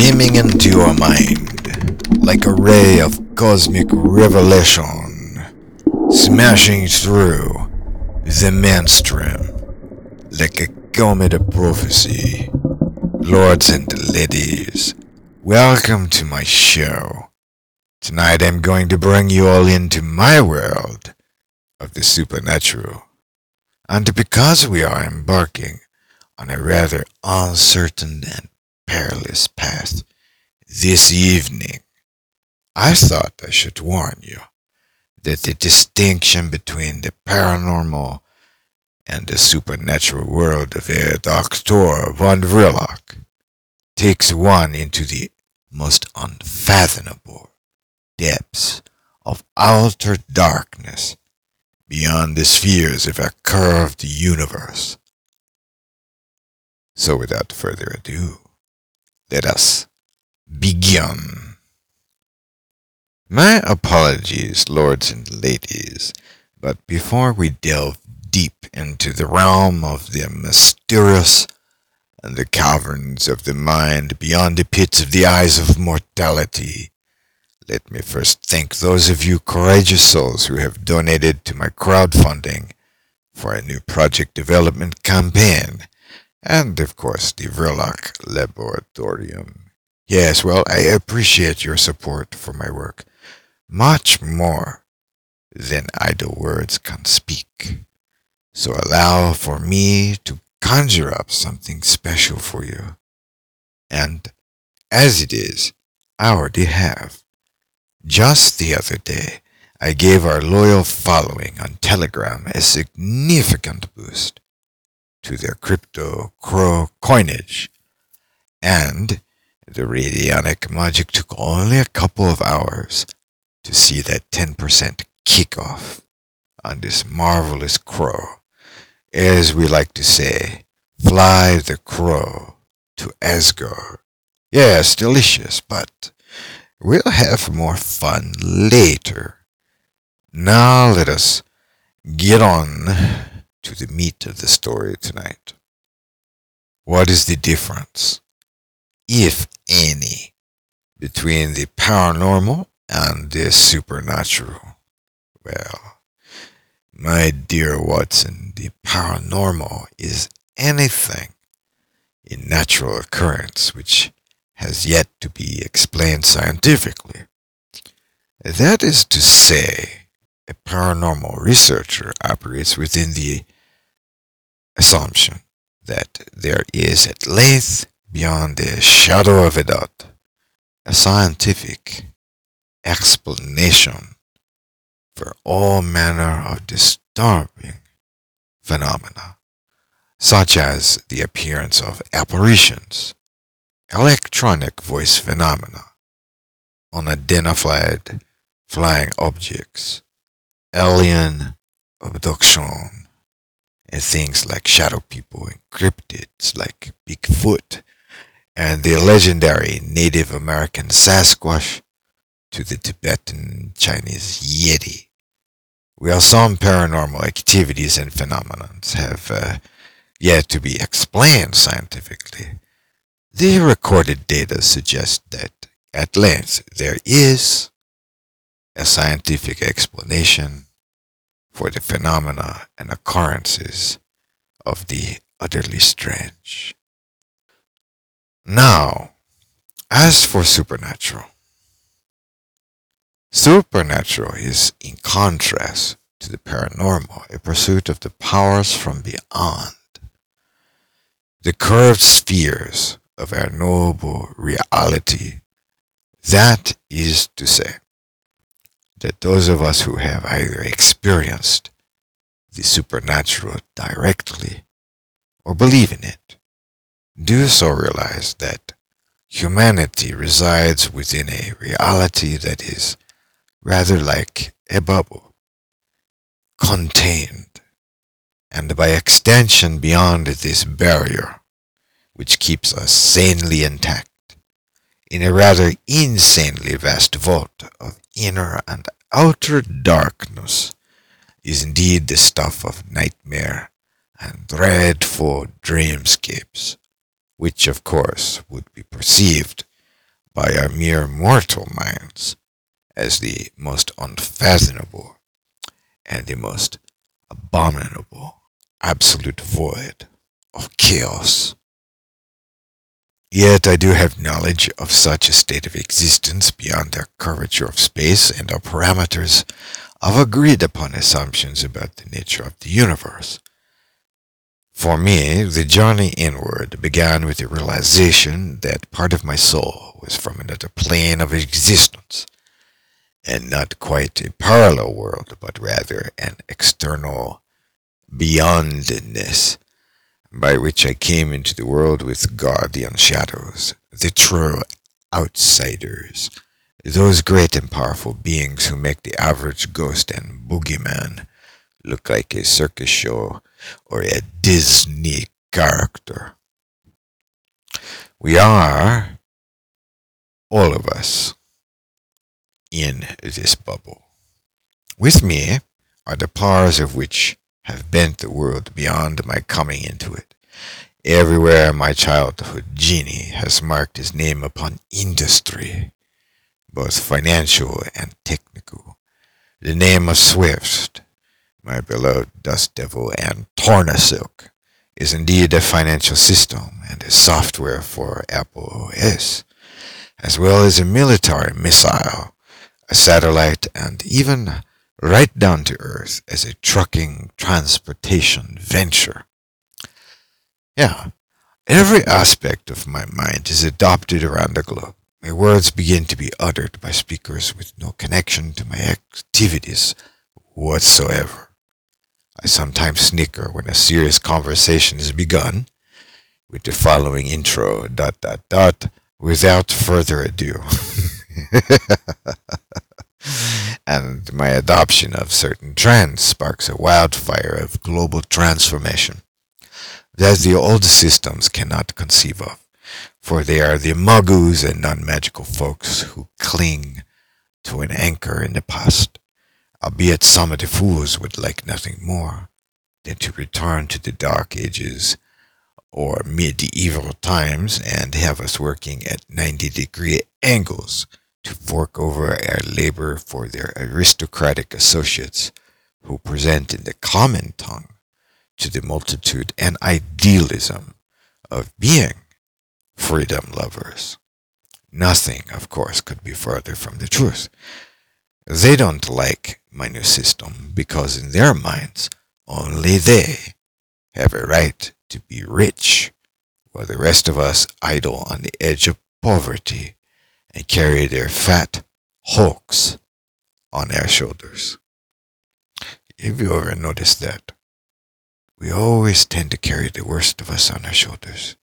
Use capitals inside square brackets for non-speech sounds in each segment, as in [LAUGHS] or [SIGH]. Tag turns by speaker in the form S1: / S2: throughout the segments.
S1: beaming into your mind like a ray of cosmic revelation, smashing through the mainstream like a comet of prophecy. Lords and ladies, welcome to my show. Tonight I'm going to bring you all into my world of the supernatural. And because we are embarking on a rather uncertain and perilous path this evening, I thought I should warn you that the distinction between the paranormal and the supernatural world of Herr Doctor von Verloc takes one into the most unfathomable depths of outer darkness beyond the spheres of our curved universe. So without further ado, let us begin. My apologies, lords and ladies, but before we delve deep into the realm of the mysterious and the caverns of the mind beyond the pits of the eyes of mortality, let me first thank those of you courageous souls who have donated to my crowdfunding for a new project development campaign, and of course the Verloc Laboratorium. Yes, well, I appreciate your support for my work much more than idle words can speak. So allow for me to conjure up something special for you. And as it is, I already have. Just the other day, I gave our loyal following on Telegram a significant boost to their crypto crow coinage. And the radionic magic took only a couple of hours to see that 10% kickoff on this marvelous crow. As we like to say, fly the crow to Asgard. Yes, delicious, but We'll have more fun later. Now let us get on to the meat of the story tonight. What is the difference, if any, between the paranormal and the supernatural? Well, my dear Watson, the paranormal is anything in natural occurrence which has yet to be explained scientifically. That is to say, a paranormal researcher operates within the assumption that there is at length, beyond the shadow of a doubt, a scientific explanation for all manner of disturbing phenomena, such as the appearance of apparitions, electronic voice phenomena, unidentified flying objects, alien abduction, and things like shadow people and cryptids like Bigfoot and the legendary Native American Sasquatch to the Tibetan Chinese Yeti. While some paranormal activities and phenomena have uh, yet to be explained scientifically, the recorded data suggest that at length there is a scientific explanation for the phenomena and occurrences of the utterly strange. Now, as for supernatural, supernatural is in contrast to the paranormal, a pursuit of the powers from beyond. The curved spheres of our noble reality. That is to say, that those of us who have either experienced the supernatural directly or believe in it do so realize that humanity resides within a reality that is rather like a bubble, contained, and by extension beyond this barrier which keeps us sanely intact in a rather insanely vast vault of inner and outer darkness is indeed the stuff of nightmare and dreadful dreamscapes, which of course would be perceived by our mere mortal minds as the most unfathomable and the most abominable absolute void of chaos. Yet I do have knowledge of such a state of existence beyond the curvature of space and our parameters of agreed upon assumptions about the nature of the universe. For me, the journey inward began with the realization that part of my soul was from another plane of existence, and not quite a parallel world, but rather an external beyondness by which I came into the world with guardian shadows, the true outsiders, those great and powerful beings who make the average ghost and boogeyman look like a circus show or a Disney character. We are, all of us, in this bubble. With me are the powers of which have bent the world beyond my coming into it. Everywhere my childhood genie has marked his name upon industry, both financial and technical. The name of Swift, my beloved dust devil, and Tornasilk is indeed a financial system and a software for Apple OS, as well as a military missile, a satellite, and even right down to earth as a trucking transportation venture. Yeah, every aspect of my mind is adopted around the globe. My words begin to be uttered by speakers with no connection to my activities whatsoever. I sometimes snicker when a serious conversation is begun with the following intro dot dot dot without further ado. [LAUGHS] and my adoption of certain trends sparks a wildfire of global transformation that the old systems cannot conceive of, for they are the magus and non-magical folks who cling to an anchor in the past, albeit some of the fools would like nothing more than to return to the dark ages or medieval times and have us working at 90 degree angles to fork over our labor for their aristocratic associates who present in the common tongue to the multitude an idealism of being freedom lovers. Nothing, of course, could be further from the truth. They don't like my new system because in their minds, only they have a right to be rich, while the rest of us idle on the edge of poverty and carry their fat hulks on their shoulders. Have you ever noticed that? We always tend to carry the worst of us on our shoulders.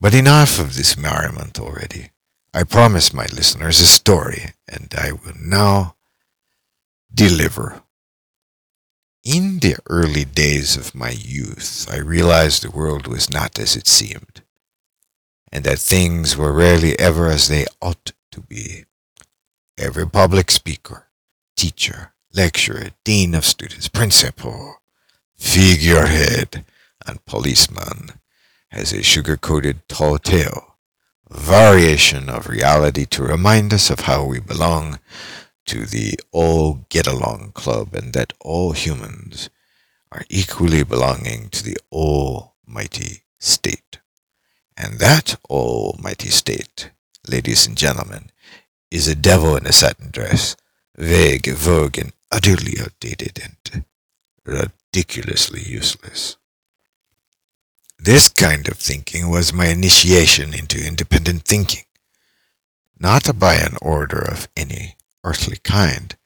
S1: But enough of this merriment already. I promised my listeners a story, and I will now deliver. In the early days of my youth, I realized the world was not as it seemed and that things were rarely ever as they ought to be. Every public speaker, teacher, lecturer, dean of students, principal, figurehead, and policeman has a sugar-coated tall tale, variation of reality to remind us of how we belong to the all get along club and that all humans are equally belonging to the almighty state. And that almighty state, ladies and gentlemen, is a devil in a satin dress, vague, vogue, and utterly outdated and ridiculously useless. This kind of thinking was my initiation into independent thinking, not by an order of any earthly kind,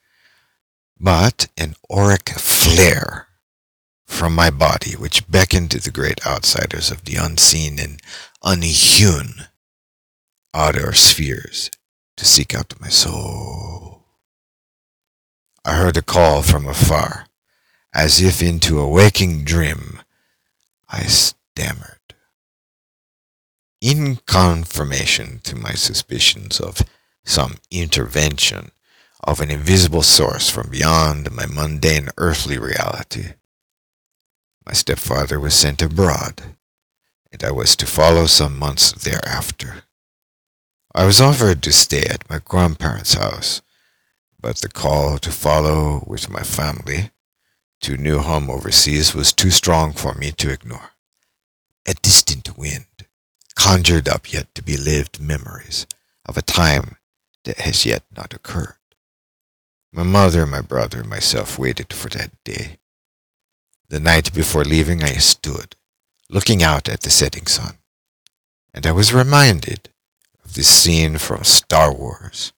S1: but an auric flare from my body which beckoned to the great outsiders of the unseen and unhewn outer spheres to seek out my soul. I heard a call from afar, as if into a waking dream. I stammered. In confirmation to my suspicions of some intervention of an invisible source from beyond my mundane earthly reality, my stepfather was sent abroad, and I was to follow some months thereafter. I was offered to stay at my grandparents' house, but the call to follow with my family to new home overseas was too strong for me to ignore. A distant wind conjured up yet to be lived memories of a time that has yet not occurred. My mother, my brother, and myself waited for that day. The night before leaving, I stood, looking out at the setting sun, and I was reminded of this scene from Star Wars,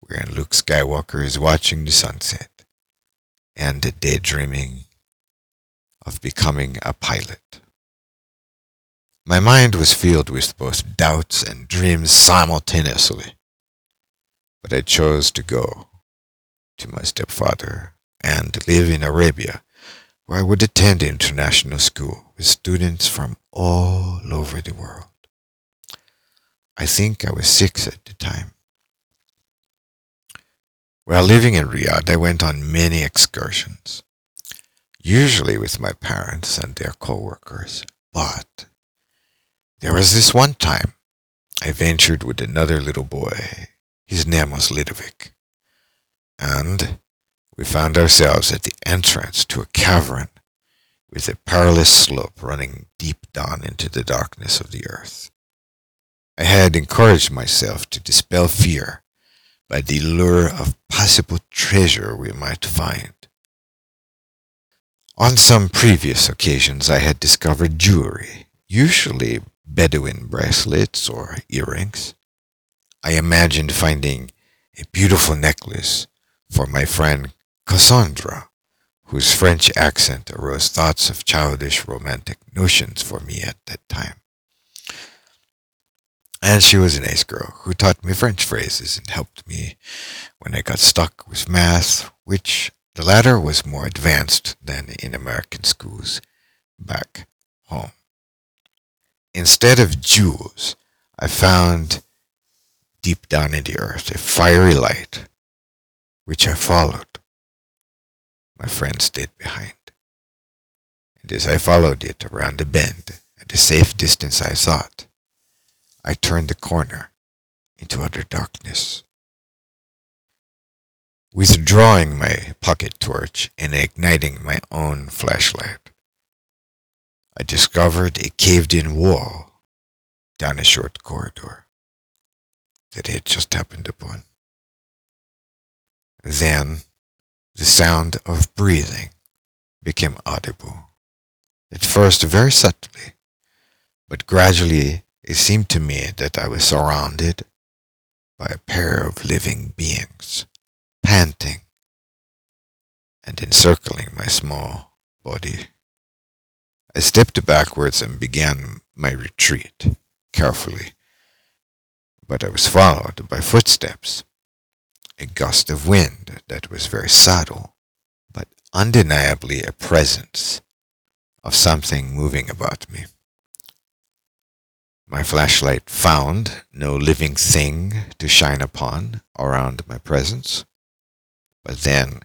S1: wherein Luke Skywalker is watching the sunset and daydreaming of becoming a pilot. My mind was filled with both doubts and dreams simultaneously, but I chose to go to my stepfather and live in Arabia, where I would attend international school with students from all over the world. I think I was six at the time. While living in Riyadh, I went on many excursions, usually with my parents and their co-workers. But there was this one time I ventured with another little boy. His name was Ludovic. And we found ourselves at the entrance to a cavern with a perilous slope running deep down into the darkness of the earth. I had encouraged myself to dispel fear by the lure of possible treasure we might find. On some previous occasions I had discovered jewelry, usually Bedouin bracelets or earrings. I imagined finding a beautiful necklace for my friend Cassandra, whose French accent arose thoughts of childish romantic notions for me at that time. And she was an ace girl who taught me French phrases and helped me when I got stuck with math, which the latter was more advanced than in American schools back home. Instead of jewels, I found deep down in the earth a fiery light, which I followed. My friend stayed behind. And as I followed it around a bend, at a safe distance I thought, I turned the corner into utter darkness. Withdrawing my pocket torch and igniting my own flashlight, I discovered a caved-in wall down a short corridor that I had just happened upon. Then the sound of breathing became audible, at first very subtly, but gradually it seemed to me that I was surrounded by a pair of living beings, panting and encircling my small body. I stepped backwards and began my retreat carefully, but I was followed by footsteps, a gust of wind that was very subtle, but undeniably a presence of something moving about me. My flashlight found no living thing to shine upon around my presence. But then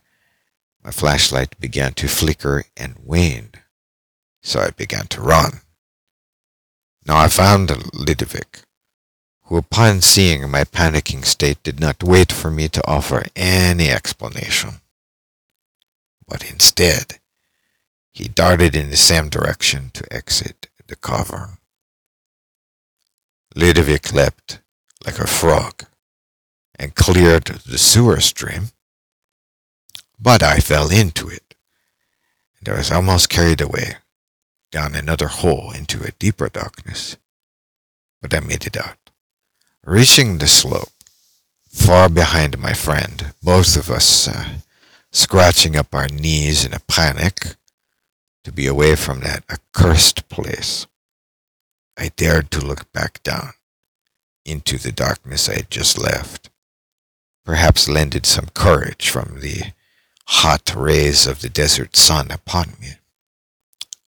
S1: my flashlight began to flicker and wane, so I began to run. Now I found Ludovic, upon seeing my panicking state did not wait for me to offer any explanation. But instead, he darted in the same direction to exit the cavern. Ludovic leapt like a frog and cleared the sewer stream, but I fell into it, and I was almost carried away down another hole into a deeper darkness. But I made it out. Reaching the slope, far behind my friend, both of us uh, scratching up our knees in a panic to be away from that accursed place. I dared to look back down into the darkness I had just left. Perhaps lended some courage from the hot rays of the desert sun upon me.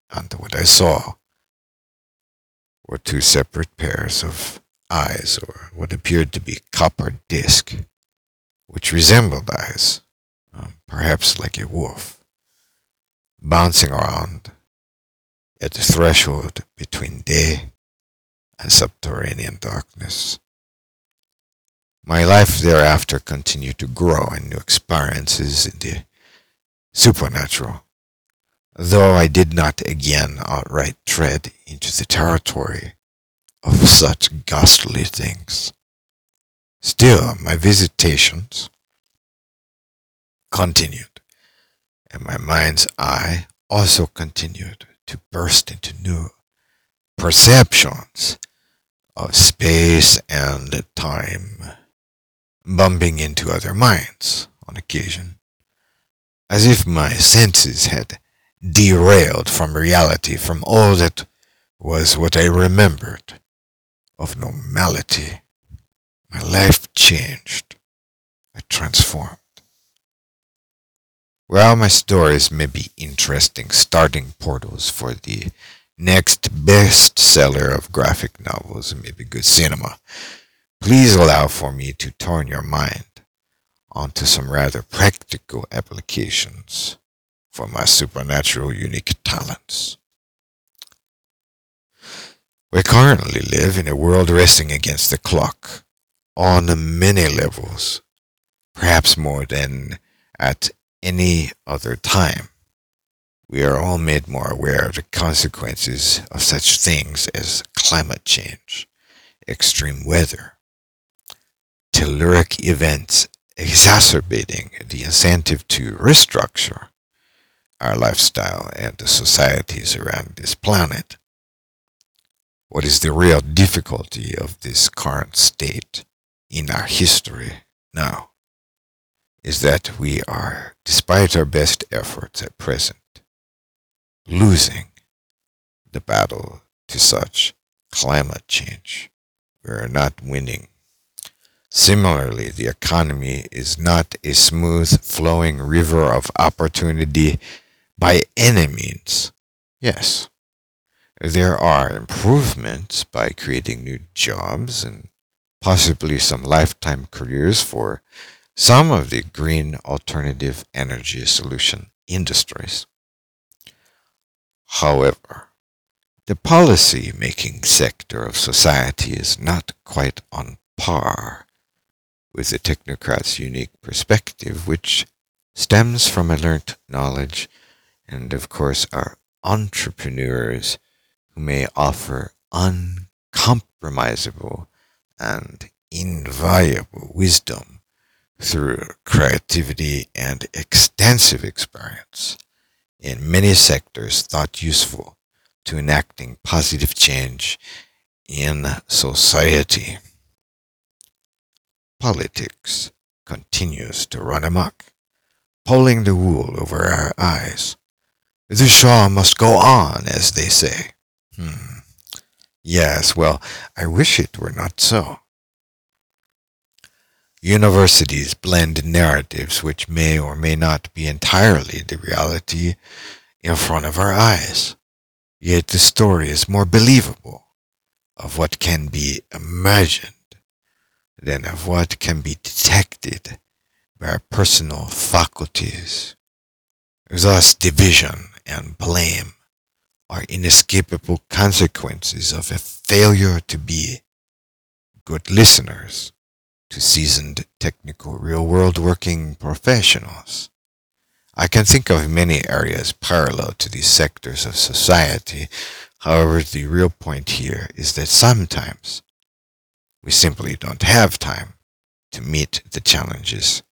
S1: And what I saw were two separate pairs of eyes, or what appeared to be copper disc, which resembled eyes, um, perhaps like a wolf, bouncing around at the threshold between day and subterranean darkness. My life thereafter continued to grow in new experiences in the supernatural, though I did not again outright tread into the territory of such ghastly things. Still, my visitations continued, and my mind's eye also continued to burst into new perceptions of space and time, bumping into other minds on occasion, as if my senses had derailed from reality, from all that was what I remembered of normality. My life changed. I transformed. While my stories may be interesting starting portals for the next bestseller of graphic novels and maybe good cinema, please allow for me to turn your mind onto some rather practical applications for my supernatural unique talents. We currently live in a world racing against the clock on many levels, perhaps more than at any other time. We are all made more aware of the consequences of such things as climate change, extreme weather, telluric events exacerbating the incentive to restructure our lifestyle and the societies around this planet. What is the real difficulty of this current state in our history now is that we are, despite our best efforts at present, losing the battle to such climate change. We are not winning. Similarly, the economy is not a smooth flowing river of opportunity by any means. Yes, there are improvements by creating new jobs and possibly some lifetime careers for some of the green alternative energy solution industries. However, the policy making sector of society is not quite on par with the technocrat's unique perspective, which stems from a learnt knowledge and, of course, our entrepreneurs who may offer uncompromisable and invaluable wisdom through creativity and extensive experience in many sectors thought useful to enacting positive change in society. Politics continues to run amok, pulling the wool over our eyes. The show must go on, as they say. Hmm. Yes, well, I wish it were not so. Universities blend narratives which may or may not be entirely the reality in front of our eyes. Yet the story is more believable of what can be imagined than of what can be detected by our personal faculties. Thus division and blame inescapable consequences of a failure to be good listeners to seasoned technical real world working professionals. I can think of many areas parallel to these sectors of society. However, the real point here is that sometimes we simply don't have time to meet the challenges.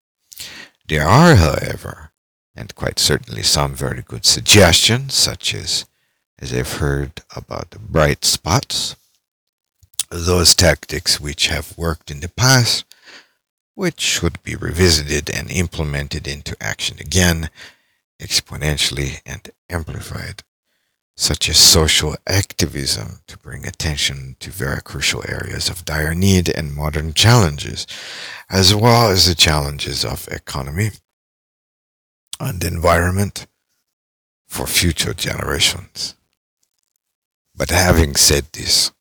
S1: There are, however, and quite certainly some very good suggestions, such as, as I've heard about the bright spots, those tactics which have worked in the past which should be revisited and implemented into action again, exponentially and amplified, such as social activism to bring attention to very crucial areas of dire need and modern challenges, as well as the challenges of economy and environment for future generations. But having said this,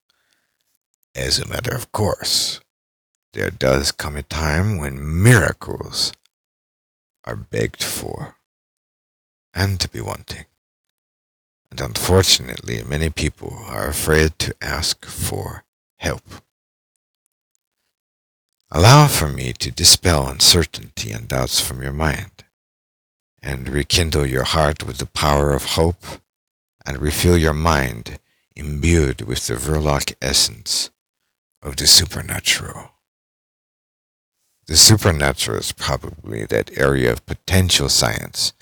S1: as a matter of course, there does come a time when miracles are begged for and to be wanting. And unfortunately, many people are afraid to ask for help. Allow for me to dispel uncertainty and doubts from your mind, and rekindle your heart with the power of hope, and refill your mind imbued with the Verloc essence of the supernatural. The supernatural is probably that area of potential science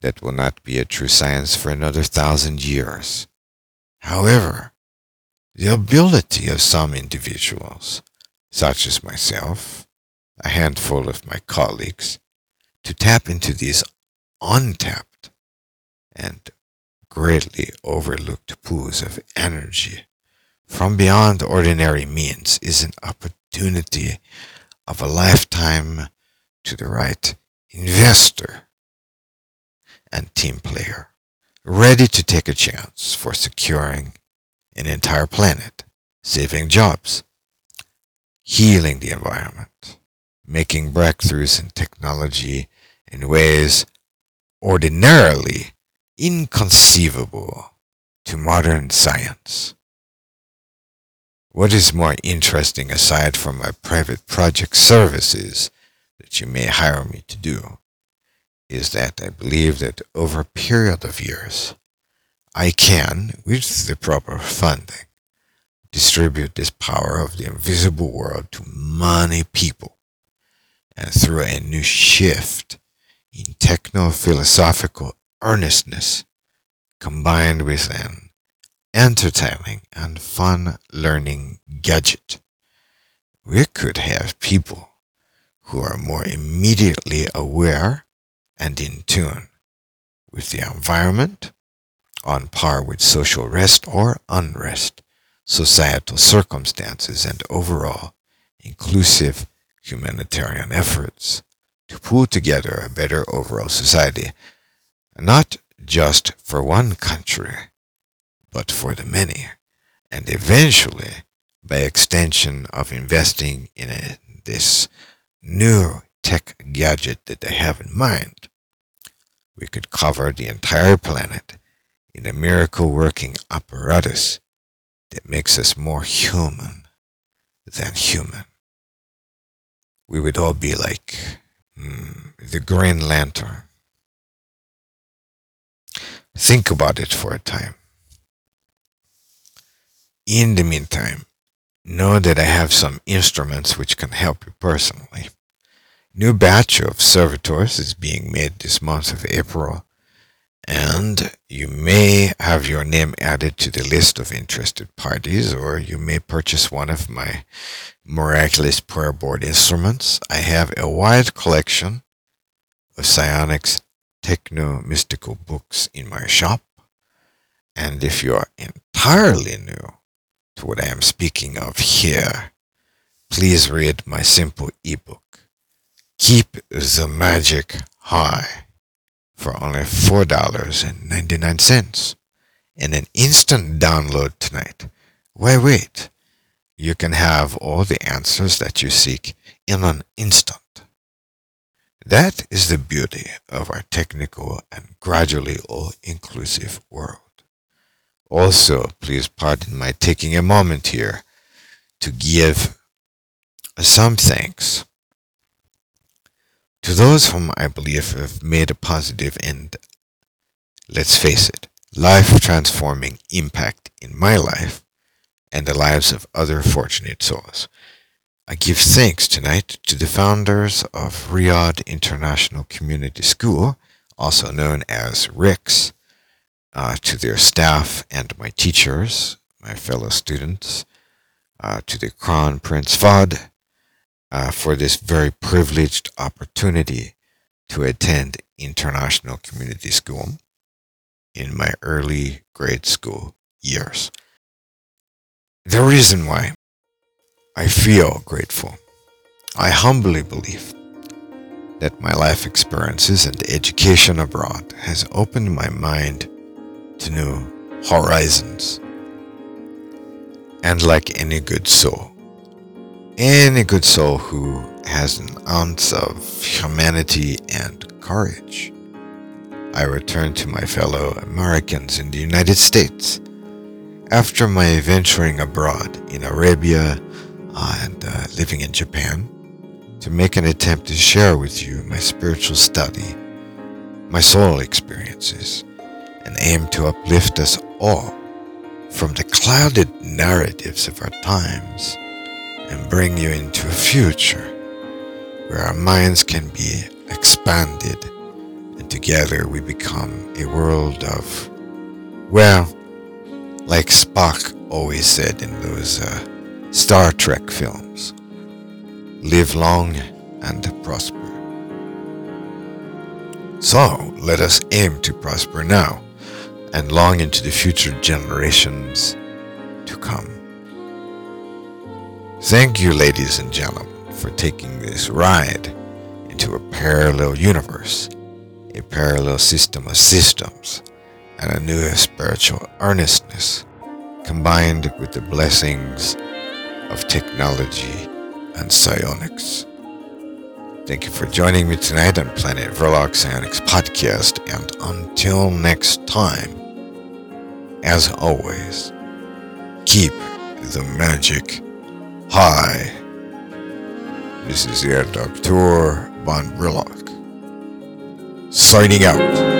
S1: that will not be a true science for another thousand years. However, the ability of some individuals, such as myself, a handful of my colleagues, to tap into these untapped and greatly overlooked pools of energy. From beyond ordinary means is an opportunity of a lifetime to the right investor and team player, ready to take a chance for securing an entire planet, saving jobs, healing the environment, making breakthroughs in technology in ways ordinarily inconceivable to modern science. What is more interesting aside from my private project services that you may hire me to do is that I believe that over a period of years, I can, with the proper funding, distribute this power of the invisible world to many people. And through a new shift in techno-philosophical earnestness, combined with an entertaining and fun learning gadget, we could have people who are more immediately aware and in tune with the environment, on par with social rest or unrest, societal circumstances, and overall inclusive humanitarian efforts to pull together a better overall society, not just for one country, but for the many, and eventually, by extension of investing in a, this new tech gadget that they have in mind, we could cover the entire planet in a miracle working apparatus that makes us more human than human. We would all be like mm, the Green Lantern. Think about it for a time. In the meantime, know that I have some instruments which can help you personally. New batch of servitors is being made this month of April, and you may have your name added to the list of interested parties, or you may purchase one of my miraculous prayer board instruments. I have a wide collection of psionics techno mystical books in my shop, and if you are entirely new to what I am speaking of here, please read my simple ebook Keep the magic high for only $4.99 and an instant download tonight. Why wait? You can have all the answers that you seek in an instant. That is the beauty of our technical and gradually all-inclusive world. Also, please pardon my taking a moment here to give some thanks to those whom I believe have made a positive and, let's face it, life transforming impact in my life and the lives of other fortunate souls. I give thanks tonight to the founders of Riyadh International Community School, also known as RICS, uh, to their staff and my teachers, my fellow students, uh, to the Crown Prince Fahd, uh, for this very privileged opportunity to attend international community school in my early grade school years. The reason why I feel grateful, I humbly believe that my life experiences and education abroad has opened my mind to new horizons. And like any good soul, any good soul who has an ounce of humanity and courage. I returned to my fellow Americans in the United States after my venturing abroad in Arabia and uh, living in Japan to make an attempt to share with you my spiritual study, my soul experiences, and aim to uplift us all from the clouded narratives of our times and bring you into a future where our minds can be expanded and together we become a world of, well, like Spock always said in those uh, Star Trek films, live long and prosper. So let us aim to prosper now and long into the future generations to come. Thank you, ladies and gentlemen, for taking this ride into a parallel universe, a parallel system of systems, and a new spiritual earnestness combined with the blessings of technology and psionics. Thank you for joining me tonight on Planet Verloc Psionics podcast, and until next time, as always, keep the magic high. This is Herr Doctor Von Verloc, signing out.